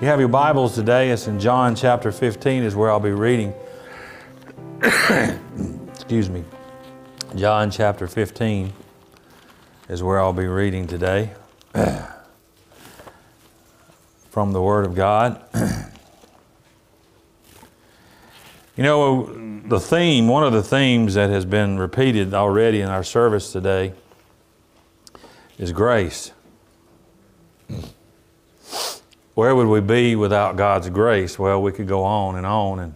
You have your Bibles today. It's in John chapter 15 is where I'll be reading. Excuse me. John chapter 15 is where I'll be reading today from the Word of God. you know, the theme, one of the themes that has been repeated already in our service today is grace. Where would we be without God's grace? Well, we could go on and on and,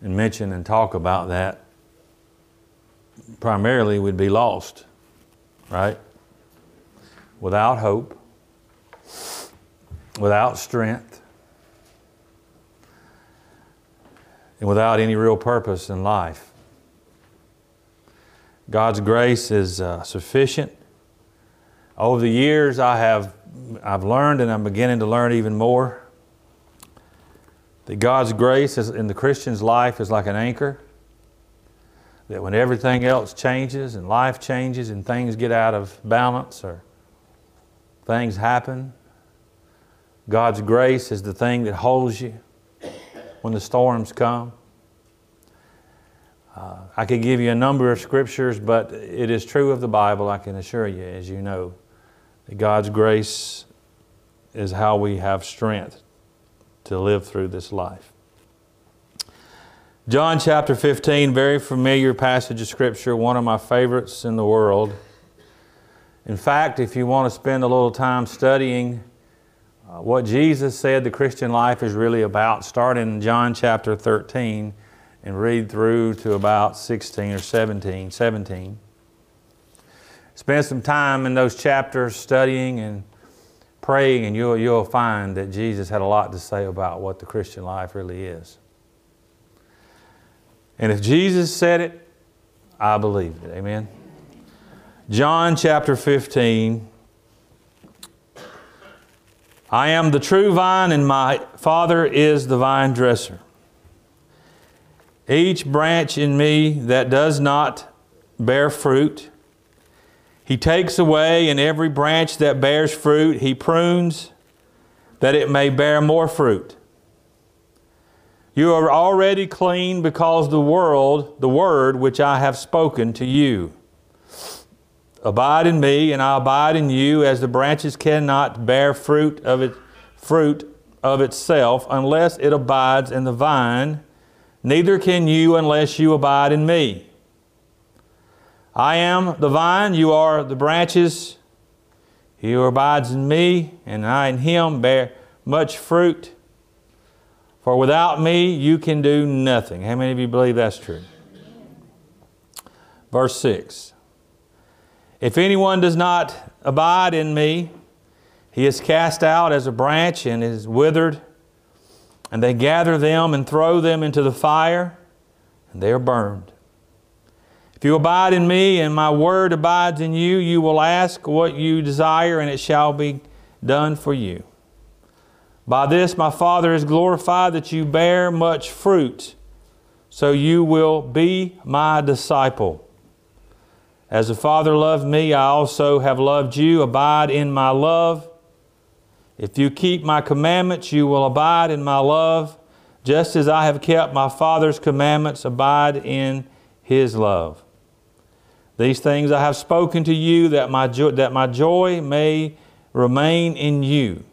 and mention and talk about that. Primarily, we'd be lost, right? Without hope, without strength, and without any real purpose in life. God's grace is uh, sufficient. Over the years, I have I've learned and I'm beginning to learn even more that God's grace is, in the Christian's life is like an anchor. That when everything else changes and life changes and things get out of balance or things happen, God's grace is the thing that holds you when the storms come. Uh, I could give you a number of scriptures, but it is true of the Bible, I can assure you, as you know, that God's grace is how we have strength to live through this life. John chapter 15, very familiar passage of Scripture, one of my favorites in the world. In fact, if you want to spend a little time studying uh, what Jesus said the Christian life is really about, start in John chapter 13 and read through to about 16 or 17. 17. Spend some time in those chapters studying and praying, and you'll, you'll find that Jesus had a lot to say about what the Christian life really is. And if Jesus said it, I believe it. Amen. John chapter 15, I am the true vine, and my Father is the vine dresser. Each branch in me that does not bear fruit, he takes away, and every branch that bears fruit, he prunes that it may bear more fruit. You are already clean because the world, the word which I have spoken to you. Abide in me, and I abide in you, as the branches cannot bear fruit of it, fruit of itself unless it abides in the vine. Neither can you unless you abide in me. I am the vine, you are the branches. He who abides in me, and I in him, bear much fruit. For without me, you can do nothing. How many of you believe that's true? Verse 6 if anyone does not abide in me, he is cast out as a branch and is withered, and they gather them and throw them into the fire, and they are burned. If you abide in me and my word abides in you, you will ask what you desire, and it shall be done for you. By this my Father is glorified that you bear much fruit, so you will be my disciple. As the Father loved me, I also have loved you. Abide in my love. If you keep my commandments, you will abide in my love, just as I have kept my Father's commandments, abide in his love. These things I have spoken to you that my, jo- that my joy may remain in you,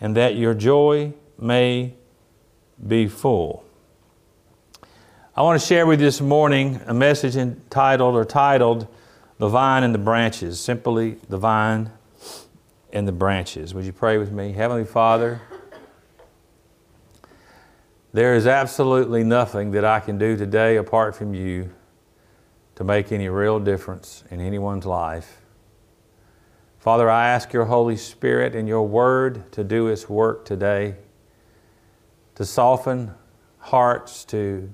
and that your joy may be full. I want to share with you this morning a message entitled or titled The Vine and the Branches. Simply, the vine and the branches. Would you pray with me? Heavenly Father, there is absolutely nothing that I can do today apart from you to make any real difference in anyone's life. Father, I ask your Holy Spirit and your Word to do its work today, to soften hearts, to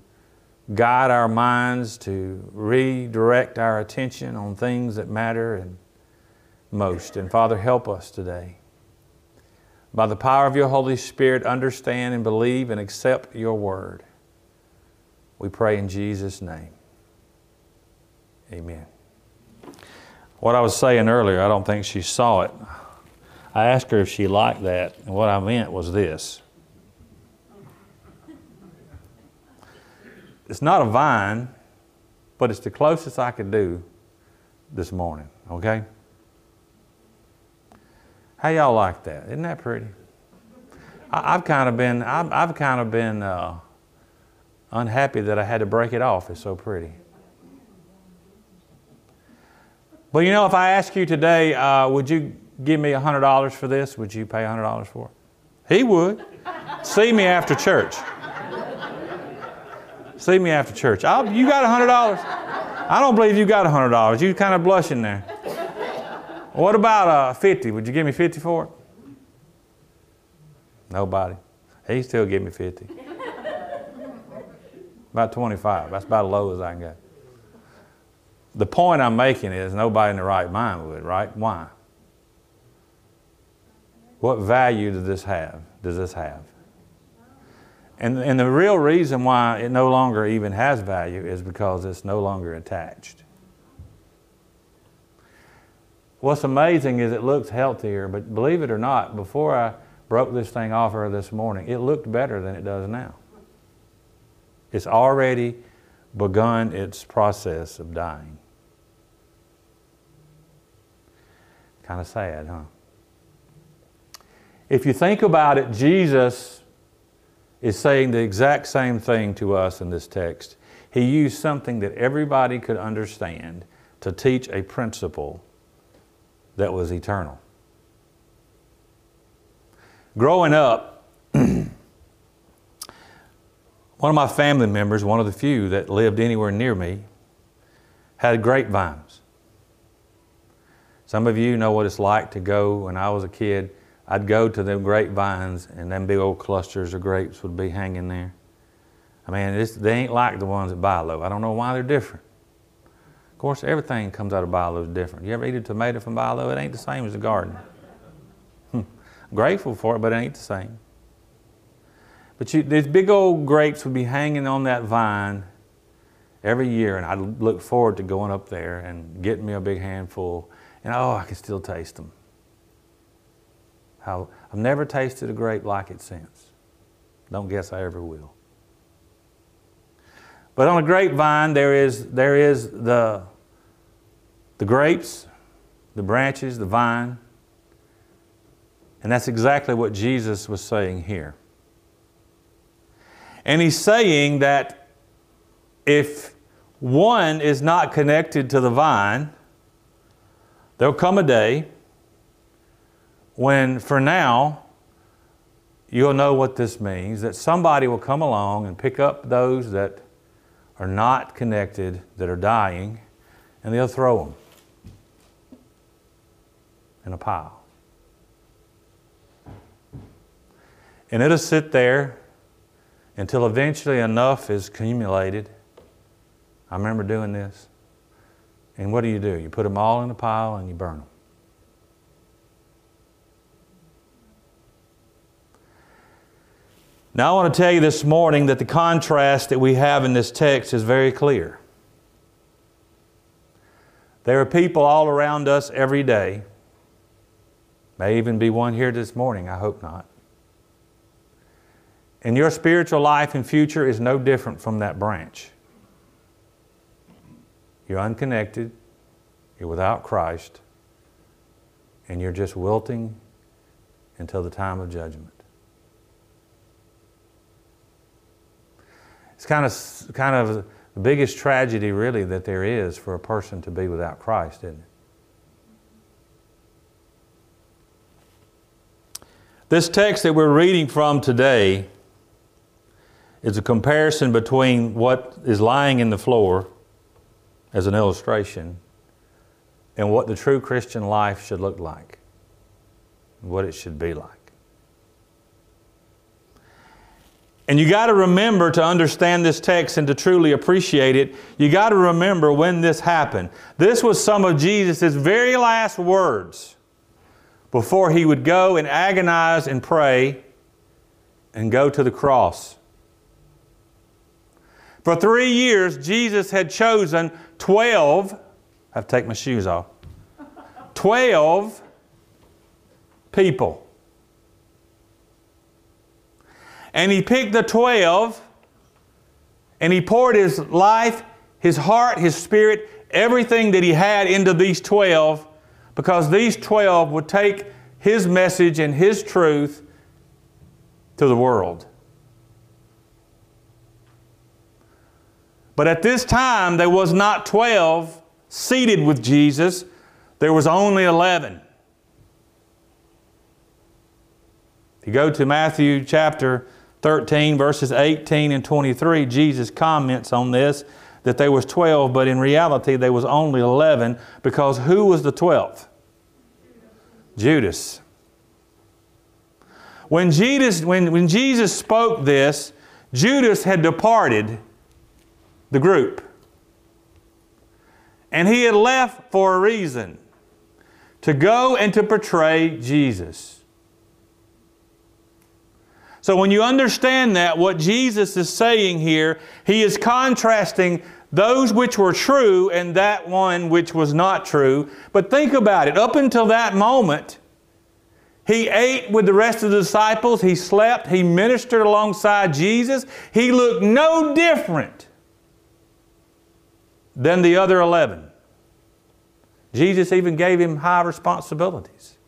guide our minds, to redirect our attention on things that matter and most. And Father, help us today. By the power of your Holy Spirit, understand and believe and accept your word. We pray in Jesus' name. Amen. What I was saying earlier, I don't think she saw it. I asked her if she liked that, and what I meant was this. It's not a vine, but it's the closest I could do this morning, okay? How y'all like that? Isn't that pretty? I, have kind of been, I've, I've kind of been uh, unhappy that I had to break it off. It's so pretty. But you know, if I ask you today, uh, would you give me $100 for this? Would you pay $100 for it? He would. See me after church. See me after church. I'll, you got $100? I don't believe you got $100. You kind of blushing there. What about uh, 50? Would you give me 50 for it? Nobody. He still give me 50. about 25. That's about as low as I can get. The point I'm making is nobody in the right mind would, right? Why? What value does this have? Does this have? And, and the real reason why it no longer even has value is because it's no longer attached. What's amazing is it looks healthier, but believe it or not, before I broke this thing off her this morning, it looked better than it does now. It's already begun its process of dying. Kind of sad, huh? If you think about it, Jesus is saying the exact same thing to us in this text. He used something that everybody could understand to teach a principle that was eternal. Growing up, one of my family members, one of the few that lived anywhere near me, had grapevines. Some of you know what it's like to go, when I was a kid, I'd go to them grapevines and them big old clusters of grapes would be hanging there. I mean, they ain't like the ones at Bi-Lo. I don't know why they're different Of course, everything comes out of Bi-Lo is different. You ever eat a tomato from Bi-Lo? It ain't the same as the garden. Grateful for it, but it ain't the same. But you, these big old grapes would be hanging on that vine every year, and I'd look forward to going up there and getting me a big handful, and oh, I can still taste them. I've never tasted a grape like it since. Don't guess I ever will. But on a grapevine, there is, there is the the grapes, the branches, the vine. And that's exactly what Jesus was saying here. And he's saying that if one is not connected to the vine, there'll come a day when, for now, you'll know what this means that somebody will come along and pick up those that are not connected, that are dying, and they'll throw them in a pile. And it'll sit there until eventually enough is accumulated. I remember doing this. And what do you do? You put them all in a pile and you burn them. Now, I want to tell you this morning that the contrast that we have in this text is very clear. There are people all around us every day May even be one here this morning, I hope not. And your spiritual life and future is no different from that branch. You're unconnected, you're without Christ, and you're just wilting until the time of judgment. It's kind of, kind of the biggest tragedy, really, that there is for a person to be without Christ, isn't it? This text that we're reading from today is a comparison between what is lying in the floor as an illustration and what the true Christian life should look like, what it should be like. And you got to remember to understand this text and to truly appreciate it, you got to remember when this happened. This was some of Jesus' very last words before he would go and agonize and pray and go to the cross. For three years, Jesus had chosen 12, I have to take my shoes off, 12 people. And he picked the 12 and he poured his life, his heart, his spirit, everything that he had into these 12 because these 12 would take his message and his truth to the world. But at this time, there was not 12 seated with Jesus, there was only 11. If you go to Matthew chapter 13, verses 18 and 23, Jesus comments on this that there was 12, but in reality there was only 11 because who was the 12th? Judas. When Jesus, when, when Jesus spoke this, Judas had departed the group. And he had left for a reason to go and to portray Jesus. So when you understand that, what Jesus is saying here, he is contrasting those which were true and that one which was not true. But think about it. Up until that moment, he ate with the rest of the disciples, he slept, he ministered alongside Jesus. He looked no different than the other 11. Jesus even gave him high responsibilities.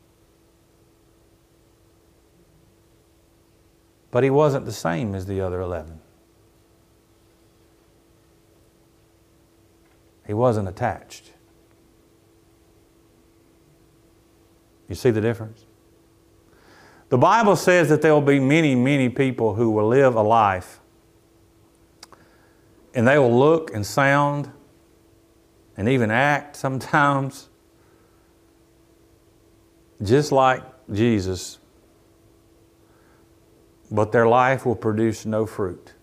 But he wasn't the same as the other 11. He wasn't attached. You see the difference? The Bible says that there will be many, many people who will live a life and they will look and sound and even act sometimes just like Jesus, but their life will produce no fruit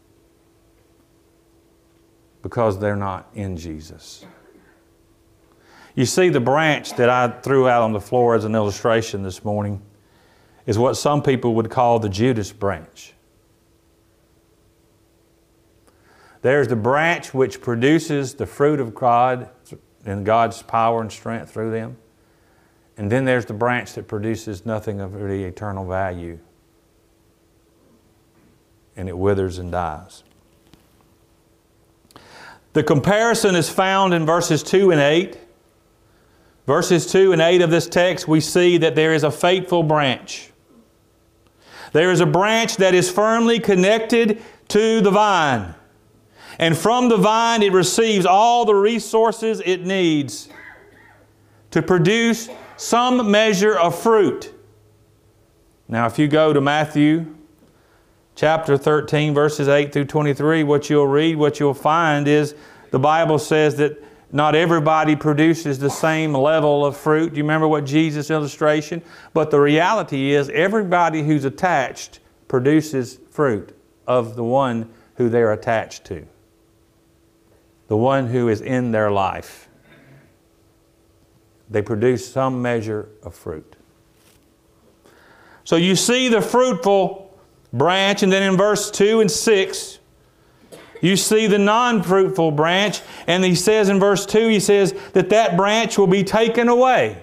because they're not in Jesus. You see, the branch that I threw out on the floor as an illustration this morning is what some people would call the Judas branch. There's the branch which produces the fruit of God and God's power and strength through them. And then there's the branch that produces nothing of really eternal value. And it withers and dies. The comparison is found in verses 2 and 8. Verses 2 and 8 of this text, we see that there is a faithful branch. There is a branch that is firmly connected to the vine. And from the vine, it receives all the resources it needs to produce some measure of fruit. Now, if you go to Matthew chapter 13, verses 8 through 23, what you'll read, what you'll find is the Bible says that not everybody produces the same level of fruit. Do you remember what Jesus' illustration? But the reality is, everybody who's attached produces fruit of the one who they're attached to, the one who is in their life. They produce some measure of fruit. So you see the fruitful branch, and then in verse 2 and 6, you see the non fruitful branch, and he says in verse 2, he says that that branch will be taken away.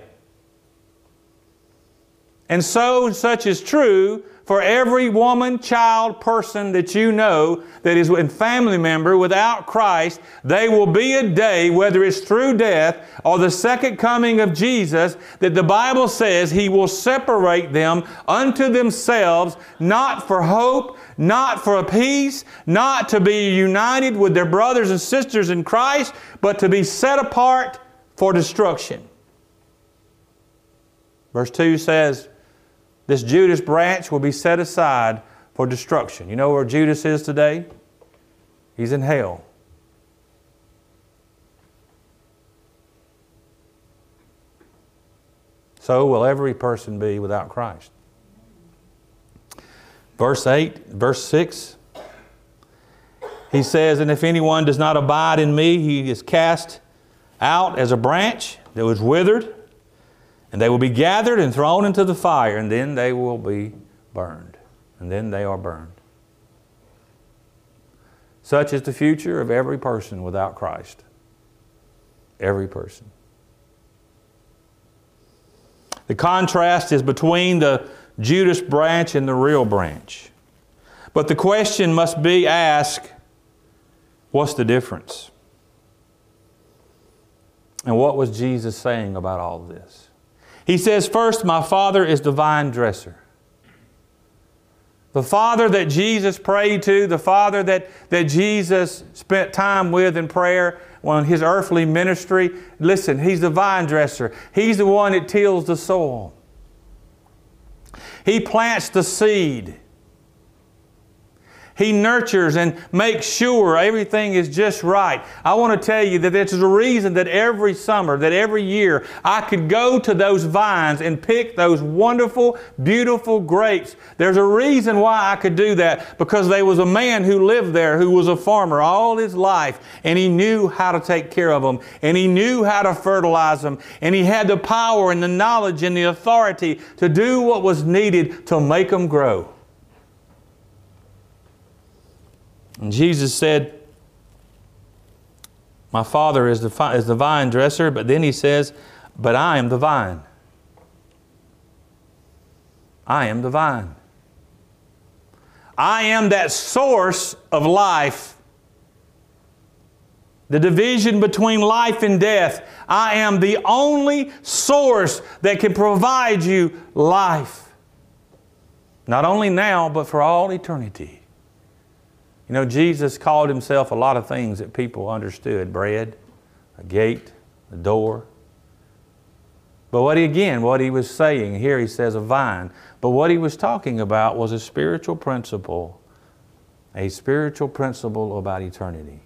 And so, such is true for every woman, child, person that you know that is a family member without Christ, they will be a day, whether it's through death or the second coming of Jesus, that the Bible says He will separate them unto themselves, not for hope, not for a peace, not to be united with their brothers and sisters in Christ, but to be set apart for destruction. Verse 2 says, this Judas branch will be set aside for destruction. You know where Judas is today? He's in hell. So will every person be without Christ. Verse 8, verse 6, he says, And if anyone does not abide in me, he is cast out as a branch that was withered and they will be gathered and thrown into the fire, and then they will be burned. And then they are burned. Such is the future of every person without Christ. Every person. The contrast is between the Judas branch and the real branch. But the question must be asked what's the difference? And what was Jesus saying about all this? He says, First, my Father is the vine dresser. The Father that Jesus prayed to, the Father that, that Jesus spent time with in prayer on his earthly ministry, listen, He's the vine dresser. He's the one that tills the soil. He plants the seed. He nurtures and makes sure everything is just right. I want to tell you that there's a reason that every summer, that every year, I could go to those vines and pick those wonderful, beautiful grapes. There's a reason why I could do that because there was a man who lived there who was a farmer all his life and he knew how to take care of them and he knew how to fertilize them and he had the power and the knowledge and the authority to do what was needed to make them grow. And Jesus said, My Father is the, is the vine dresser, but then he says, But I am the vine. I am the vine. I am that source of life. The division between life and death. I am the only source that can provide you life. Not only now, but for all eternity. You know, Jesus called himself a lot of things that people understood bread, a gate, a door. But what he, again, what he was saying, here he says a vine, but what he was talking about was a spiritual principle, a spiritual principle about eternity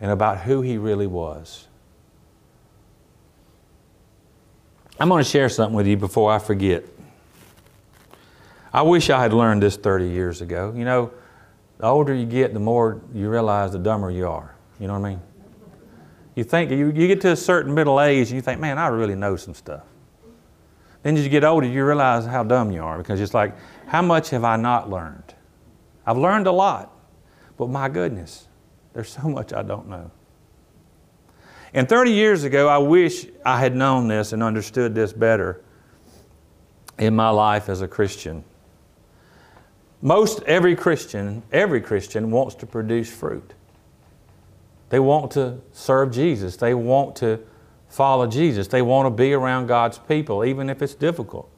and about who he really was. I'm going to share something with you before I forget. I wish I had learned this 30 years ago. You know, the older you get, the more you realize the dumber you are. You know what I mean? You think, you, you get to a certain middle age and you think, man, I really know some stuff. Then as you get older, you realize how dumb you are because it's like, how much have I not learned? I've learned a lot, but my goodness, there's so much I don't know. And 30 years ago, I wish I had known this and understood this better in my life as a Christian. Most every Christian, every Christian wants to produce fruit. They want to serve Jesus. They want to follow Jesus. They want to be around God's people, even if it's difficult.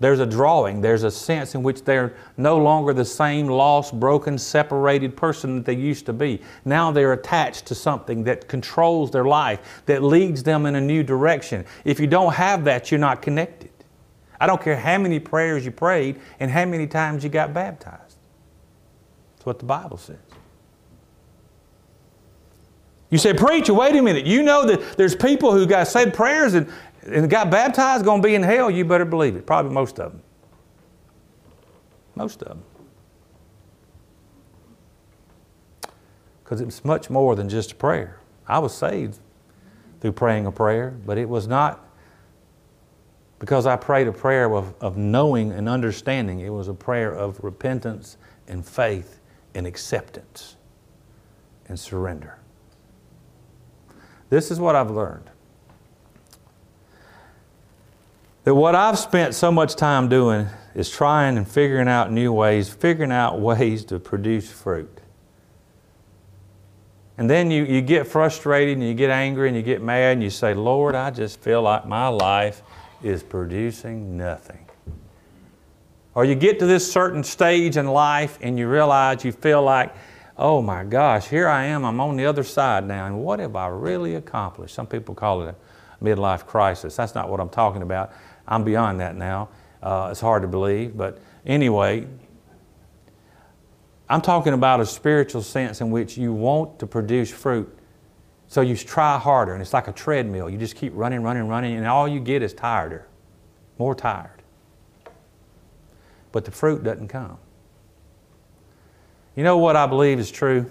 There's a drawing, there's a sense in which they're no longer the same lost, broken, separated person that they used to be. Now they're attached to something that controls their life, that leads them in a new direction. If you don't have that, you're not connected. I don't care how many prayers you prayed and how many times you got baptized. That's what the Bible says. You say, Preacher, wait a minute. You know that there's people who got said prayers and, and got baptized going to be in hell. You better believe it. Probably most of them. Most of them. Because it's much more than just a prayer. I was saved through praying a prayer, but it was not because I prayed a prayer of, of knowing and understanding. It was a prayer of repentance and faith and acceptance and surrender. This is what I've learned. That what I've spent so much time doing is trying and figuring out new ways, figuring out ways to produce fruit. And then you, you get frustrated and you get angry and you get mad and you say, Lord, I just feel like my life is producing nothing. Or you get to this certain stage in life and you realize you feel like, oh my gosh, here I am, I'm on the other side now, and what have I really accomplished? Some people call it a midlife crisis. That's not what I'm talking about. I'm beyond that now. Uh, it's hard to believe, but anyway, I'm talking about a spiritual sense in which you want to produce fruit so you try harder, and it's like a treadmill. You just keep running, running, running, and all you get is tireder, more tired. But the fruit doesn't come. You know what I believe is true?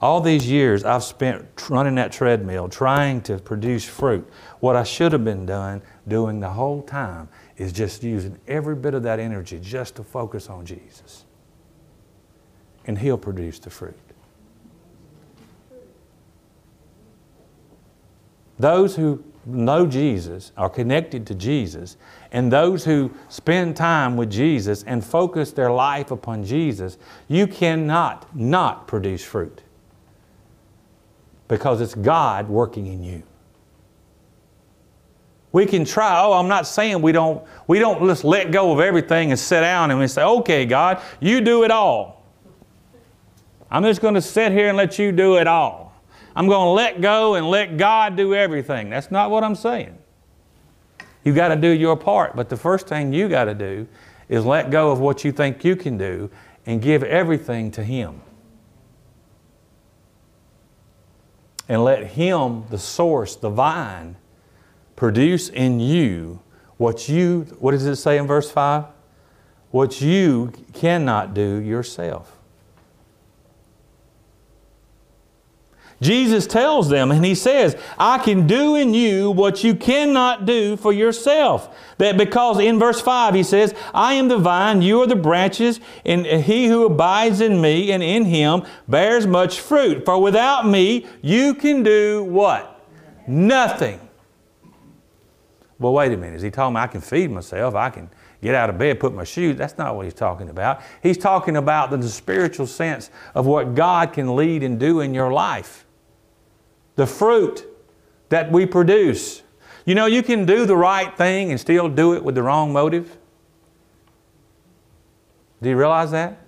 All these years I've spent running that treadmill, trying to produce fruit. What I should have been done, doing the whole time, is just using every bit of that energy just to focus on Jesus. And He'll produce the fruit. Those who know Jesus, are connected to Jesus, and those who spend time with Jesus and focus their life upon Jesus, you cannot not produce fruit because it's God working in you. We can try. Oh, I'm not saying we don't, we don't just let go of everything and sit down and we say, okay, God, you do it all. I'm just going to sit here and let you do it all. I'm going to let go and let God do everything. That's not what I'm saying. You got to do your part, but the first thing you got to do is let go of what you think you can do and give everything to Him. And let Him, the source, the vine, produce in you what you, what does it say in verse 5? What you cannot do yourself. Jesus tells them, and He says, I can do in you what you cannot do for yourself. That because in verse 5 He says, I am the vine, you are the branches, and he who abides in me and in Him bears much fruit. For without me, you can do what? Nothing. Well, wait a minute. Is he talking about I can feed myself? I can get out of bed, put my shoes? That's not what he's talking about. He's talking about the, the spiritual sense of what God can lead and do in your life. The fruit that we produce. You know, you can do the right thing and still do it with the wrong motive. Do you realize that?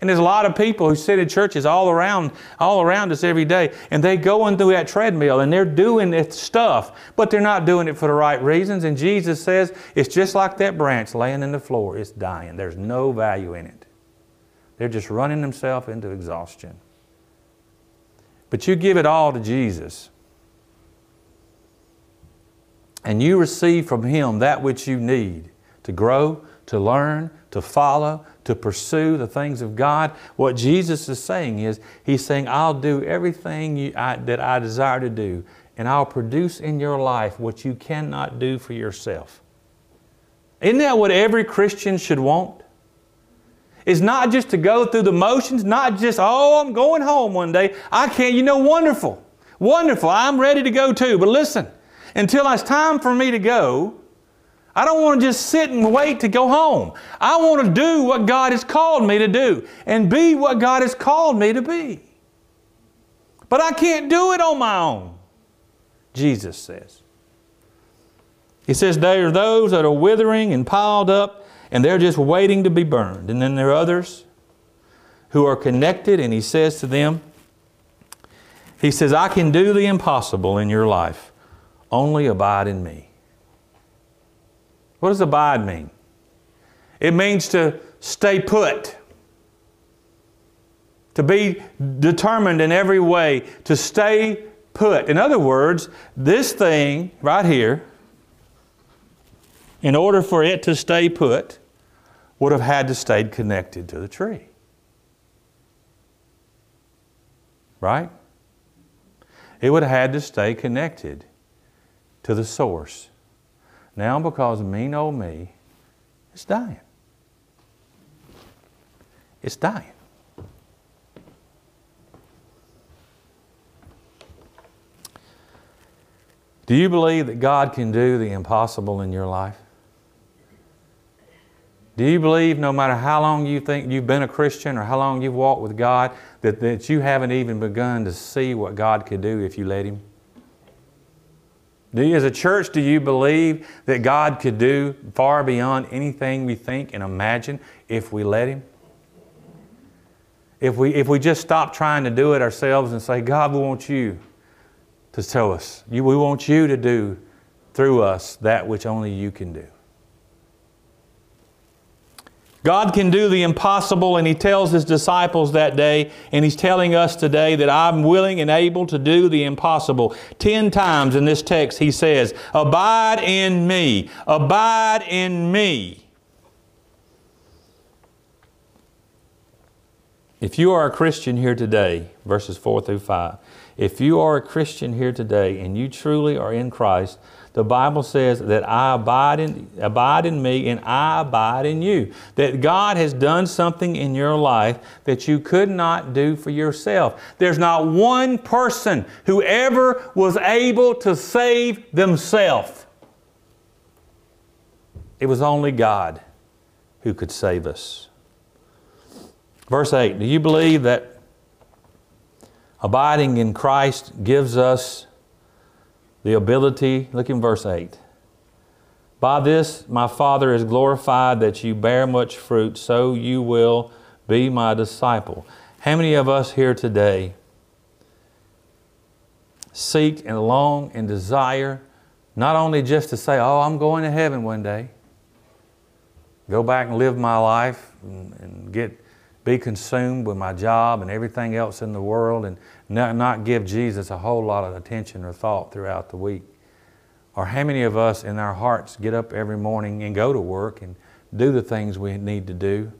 And there's a lot of people who sit in churches all around, all around us every day, and they're going through that treadmill and they're doing this stuff, but they're not doing it for the right reasons. And Jesus says it's just like that branch laying in the floor. It's dying. There's no value in it. They're just running themselves into exhaustion. But you give it all to Jesus. And you receive from Him that which you need to grow, to learn, to follow, to pursue the things of God. What Jesus is saying is, He's saying, I'll do everything you, I, that I desire to do, and I'll produce in your life what you cannot do for yourself. Isn't that what every Christian should want? Is not just to go through the motions, not just, oh, I'm going home one day. I can't, you know, wonderful. Wonderful. I'm ready to go too. But listen, until it's time for me to go, I don't want to just sit and wait to go home. I want to do what God has called me to do and be what God has called me to be. But I can't do it on my own, Jesus says. He says, There are those that are withering and piled up, and they're just waiting to be burned. And then there are others who are connected, and He says to them, He says, I can do the impossible in your life. Only abide in me. What does abide mean? It means to stay put, to be determined in every way, to stay put. In other words, this thing right here, in order for it to stay put, would have had to stay connected to the tree. Right? It would have had to stay connected to the source. Now, because mean old me, it's dying. It's dying. Do you believe that God can do the impossible in your life? Do you believe no matter how long you think you've been a Christian or how long you've walked with God, that, that you haven't even begun to see what God could do if you let Him? Do you, as a church, do you believe that God could do far beyond anything we think and imagine if we let Him? If we, if we just stop trying to do it ourselves and say, God, we want you to tell us, we want you to do through us that which only you can do. God can do the impossible, and He tells His disciples that day, and He's telling us today that I'm willing and able to do the impossible. Ten times in this text, He says, Abide in me, abide in me. If you are a Christian here today, verses 4 through 5, if you are a Christian here today and you truly are in Christ, the Bible says that I abide in, abide in me and I abide in you. That God has done something in your life that you could not do for yourself. There's not one person who ever was able to save themselves. It was only God who could save us. Verse 8 Do you believe that abiding in Christ gives us the ability, look in verse 8. By this my Father is glorified that you bear much fruit, so you will be my disciple. How many of us here today seek and long and desire not only just to say, Oh, I'm going to heaven one day, go back and live my life and, and get be consumed with my job and everything else in the world and not, not give Jesus a whole lot of attention or thought throughout the week? Or how many of us in our hearts get up every morning and go to work and do the things we need to do?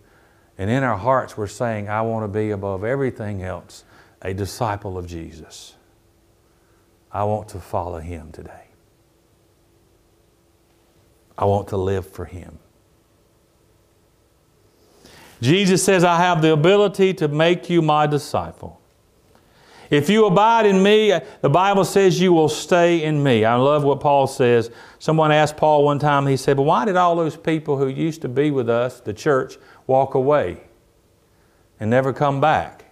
And in our hearts, we're saying, I want to be above everything else a disciple of Jesus. I want to follow Him today. I want to live for Him. Jesus says, I have the ability to make you my disciple. If you abide in me, the Bible says you will stay in me. I love what Paul says. Someone asked Paul one time, he said, But why did all those people who used to be with us, the church, walk away and never come back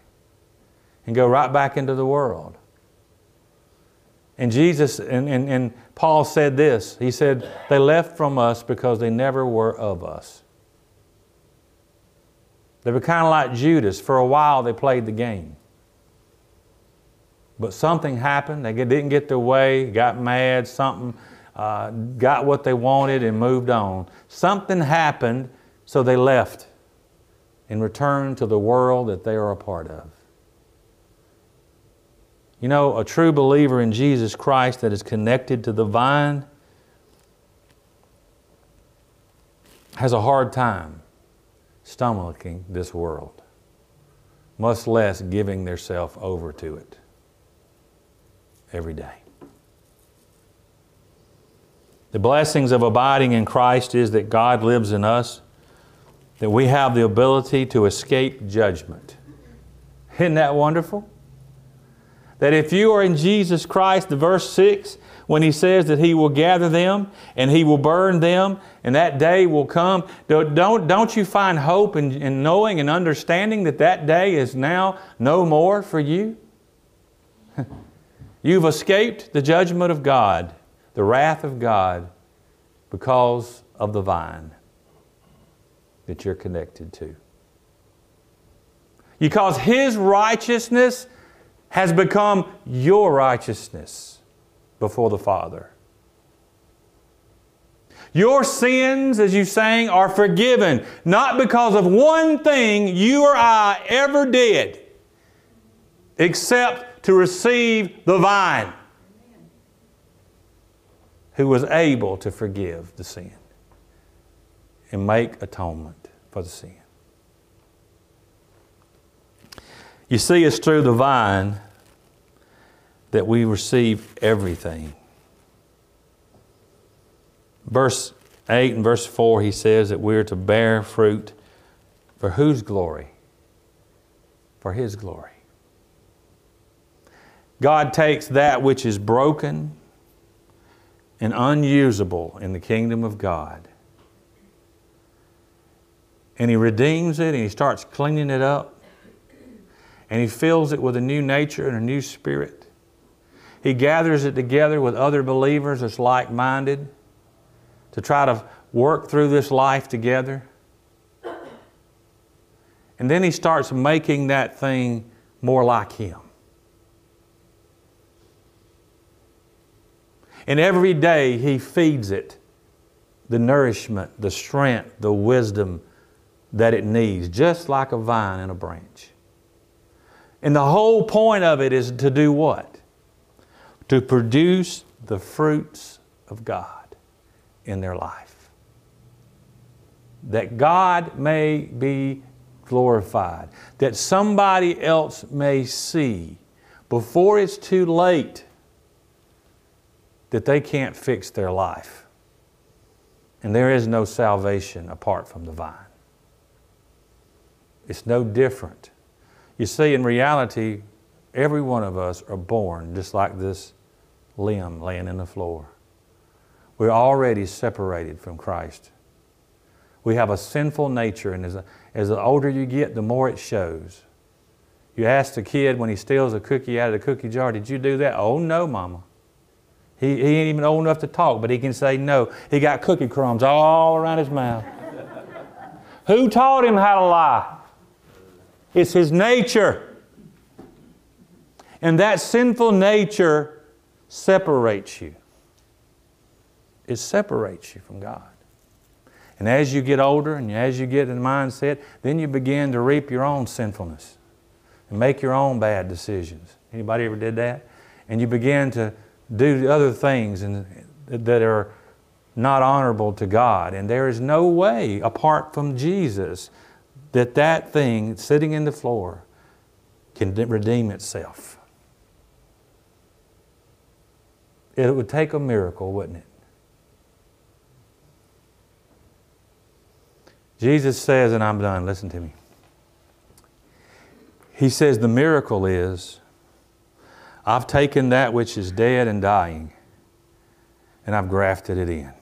and go right back into the world? And Jesus, and, and, and Paul said this He said, They left from us because they never were of us. They were kind of like Judas. For a while, they played the game. But something happened. They didn't get their way, got mad, something, uh, got what they wanted, and moved on. Something happened, so they left and returned to the world that they are a part of. You know, a true believer in Jesus Christ that is connected to the vine has a hard time stomaching this world, much less giving theirself over to it every day. The blessings of abiding in Christ is that God lives in us, that we have the ability to escape judgment. Isn't that wonderful? That if you are in Jesus Christ, the verse 6, when he says that he will gather them and he will burn them and that day will come. Don't, don't you find hope in, in knowing and understanding that that day is now no more for you? You've escaped the judgment of God, the wrath of God, because of the vine that you're connected to. Because His righteousness has become your righteousness before the Father. Your sins, as you sang, are forgiven, not because of one thing you or I ever did, except to receive the vine who was able to forgive the sin and make atonement for the sin. You see, it's through the vine that we receive everything. Verse 8 and verse 4, he says that we're to bear fruit for whose glory? For His glory. God takes that which is broken and unusable in the kingdom of God and He redeems it and He starts cleaning it up and He fills it with a new nature and a new spirit. He gathers it together with other believers that's like minded to try to work through this life together. And then he starts making that thing more like him. And every day he feeds it the nourishment, the strength, the wisdom that it needs, just like a vine and a branch. And the whole point of it is to do what? To produce the fruits of God in their life. That God may be glorified, that somebody else may see before it's too late that they can't fix their life. And there is no salvation apart from the vine. It's no different. You see, in reality, every one of us are born just like this limb laying in the floor. We're already separated from Christ. We have a sinful nature, and as, as the older you get, the more it shows. You ask the kid when he steals a cookie out of the cookie jar, Did you do that? Oh, no, Mama. He, he ain't even old enough to talk, but he can say no. He got cookie crumbs all around his mouth. Who taught him how to lie? It's his nature. And that sinful nature separates you. It separates you from God. And as you get older and as you get in the mindset, then you begin to reap your own sinfulness and make your own bad decisions. Anybody ever did that? And you begin to do other things and, that are not honorable to God. And there is no way apart from Jesus that that thing sitting in the floor can redeem itself. It would take a miracle, wouldn't it? Jesus says, and I'm done, listen to me. He says, the miracle is I've taken that which is dead and dying and I've grafted it in.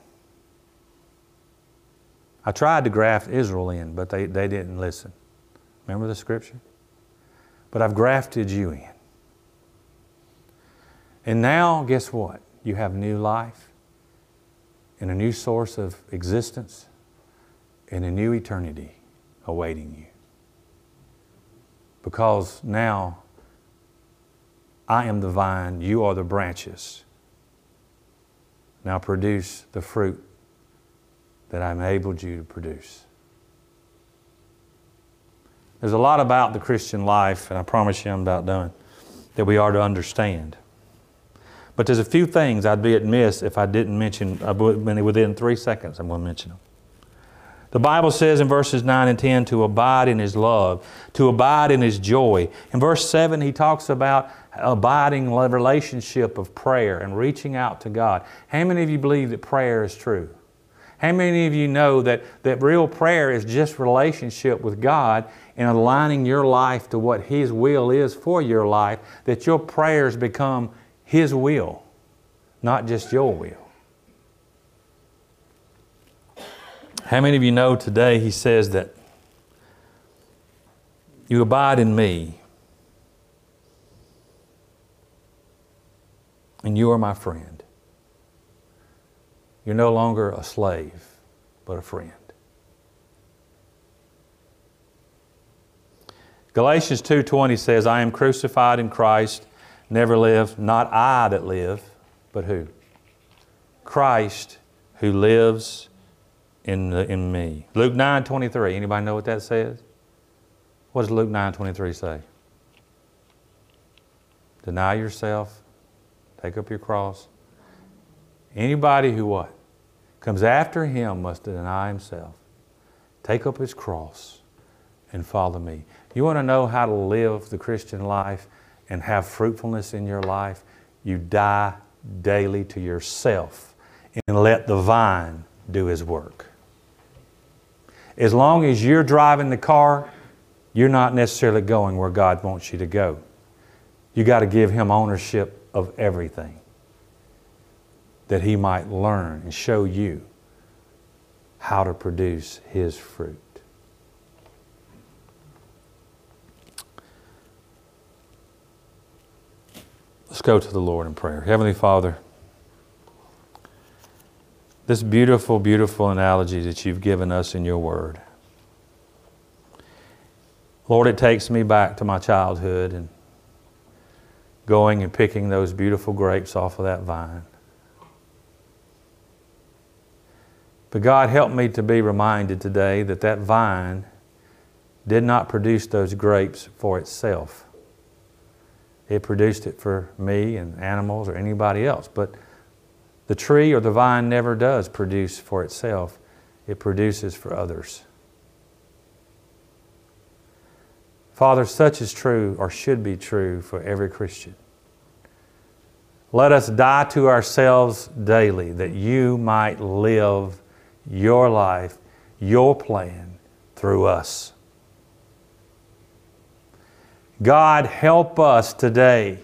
I tried to graft Israel in, but they, they didn't listen. Remember the scripture? But I've grafted you in. And now, guess what? You have new life and a new source of existence and a new eternity awaiting you. Because now I am the vine, you are the branches. Now produce the fruit that I enabled you to produce. There's a lot about the Christian life, and I promise you I'm about done, that we are to understand. But there's a few things I'd be amiss if I didn't mention, uh, within three seconds, I'm going to mention them. The Bible says in verses 9 and 10 to abide in His love, to abide in His joy. In verse 7, He talks about abiding relationship of prayer and reaching out to God. How many of you believe that prayer is true? How many of you know that, that real prayer is just relationship with God and aligning your life to what His will is for your life, that your prayers become His will, not just your will? How many of you know today he says that you abide in me and you are my friend? You're no longer a slave, but a friend. Galatians 2:20 says, "I am crucified in Christ, never live, not I that live, but who? Christ who lives in, the, in me. Luke 9 23. Anybody know what that says? What does Luke 9 23 say? Deny yourself, take up your cross. Anybody who what? Comes after him must deny himself, take up his cross, and follow me. You want to know how to live the Christian life and have fruitfulness in your life? You die daily to yourself and let the vine do his work. As long as you're driving the car, you're not necessarily going where God wants you to go. You got to give Him ownership of everything that He might learn and show you how to produce His fruit. Let's go to the Lord in prayer. Heavenly Father, this beautiful, beautiful analogy that you've given us in your word. Lord, it takes me back to my childhood and going and picking those beautiful grapes off of that vine. But God, help me to be reminded today that that vine did not produce those grapes for itself. It produced it for me and animals or anybody else. But the tree or the vine never does produce for itself, it produces for others. Father, such is true or should be true for every Christian. Let us die to ourselves daily that you might live your life, your plan through us. God, help us today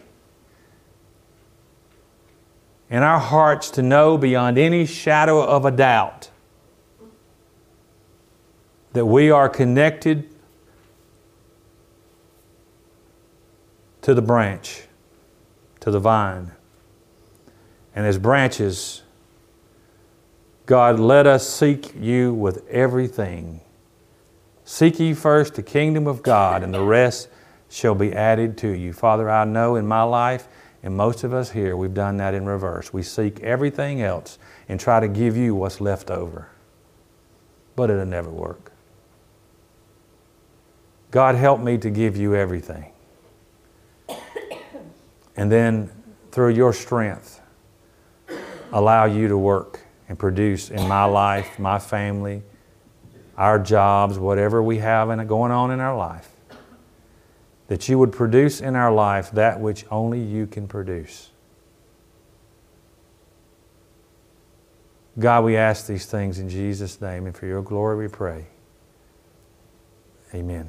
in our hearts to know beyond any shadow of a doubt that we are connected to the branch, to the vine. And as branches, God, let us seek you with everything. Seek ye first the kingdom of God, and the rest shall be added to you. Father, I know in my life, and most of us here, we've done that in reverse. We seek everything else and try to give you what's left over. But it'll never work. God, help me to give you everything. And then, through your strength, allow you to work and produce in my life, my family, our jobs, whatever we have going on in our life that you would produce in our life that which only you can produce. God, we ask these things in Jesus' name, and for your glory we pray. Amen.